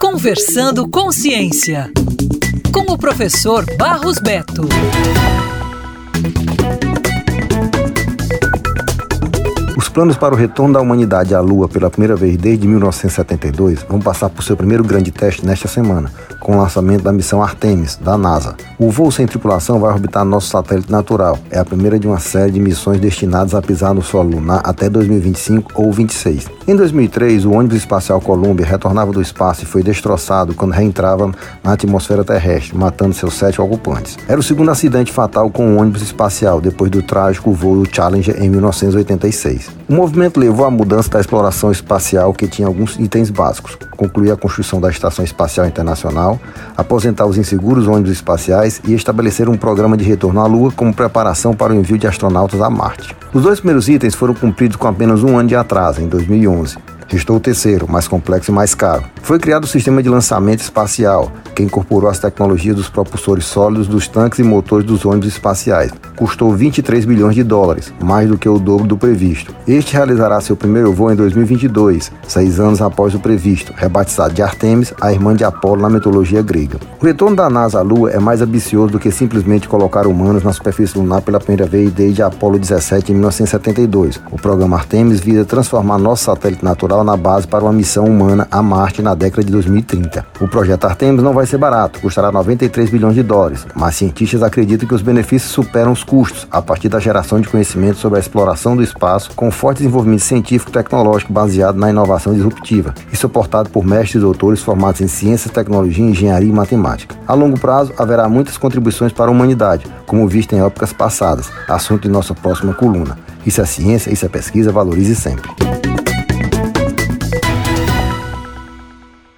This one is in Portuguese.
Conversando com Ciência, com o professor Barros Beto. Os planos para o retorno da humanidade à Lua pela primeira vez desde 1972 vão passar por seu primeiro grande teste nesta semana, com o lançamento da missão Artemis, da NASA. O voo sem tripulação vai orbitar nosso satélite natural. É a primeira de uma série de missões destinadas a pisar no solo lunar até 2025 ou 26. Em 2003, o ônibus espacial Columbia retornava do espaço e foi destroçado quando reentrava na atmosfera terrestre, matando seus sete ocupantes. Era o segundo acidente fatal com um ônibus espacial, depois do trágico voo Challenger em 1986. O movimento levou à mudança da exploração espacial, que tinha alguns itens básicos: concluir a construção da Estação Espacial Internacional, aposentar os inseguros ônibus espaciais e estabelecer um programa de retorno à Lua como preparação para o envio de astronautas a Marte. Os dois primeiros itens foram cumpridos com apenas um ano de atraso, em 2011. Restou o terceiro, mais complexo e mais caro. Foi criado o sistema de lançamento espacial, que incorporou as tecnologias dos propulsores sólidos dos tanques e motores dos ônibus espaciais. Custou 23 bilhões de dólares, mais do que o dobro do previsto. Este realizará seu primeiro voo em 2022, seis anos após o previsto, rebatizado de Artemis, a irmã de Apolo na mitologia grega. O retorno da NASA à Lua é mais ambicioso do que simplesmente colocar humanos na superfície lunar pela primeira vez desde Apolo 17 em 1972. O programa Artemis visa transformar nosso satélite natural na base para uma missão humana a Marte na década de 2030. O projeto Artemis não vai ser barato, custará 93 bilhões de dólares, mas cientistas acreditam que os benefícios superam os custos a partir da geração de conhecimento sobre a exploração do espaço com forte desenvolvimento científico e tecnológico baseado na inovação disruptiva e suportado por mestres e doutores formados em ciências, tecnologia, engenharia e matemática. A longo prazo, haverá muitas contribuições para a humanidade, como visto em épocas passadas, assunto de nossa próxima coluna. Isso é ciência, isso é pesquisa, valorize sempre.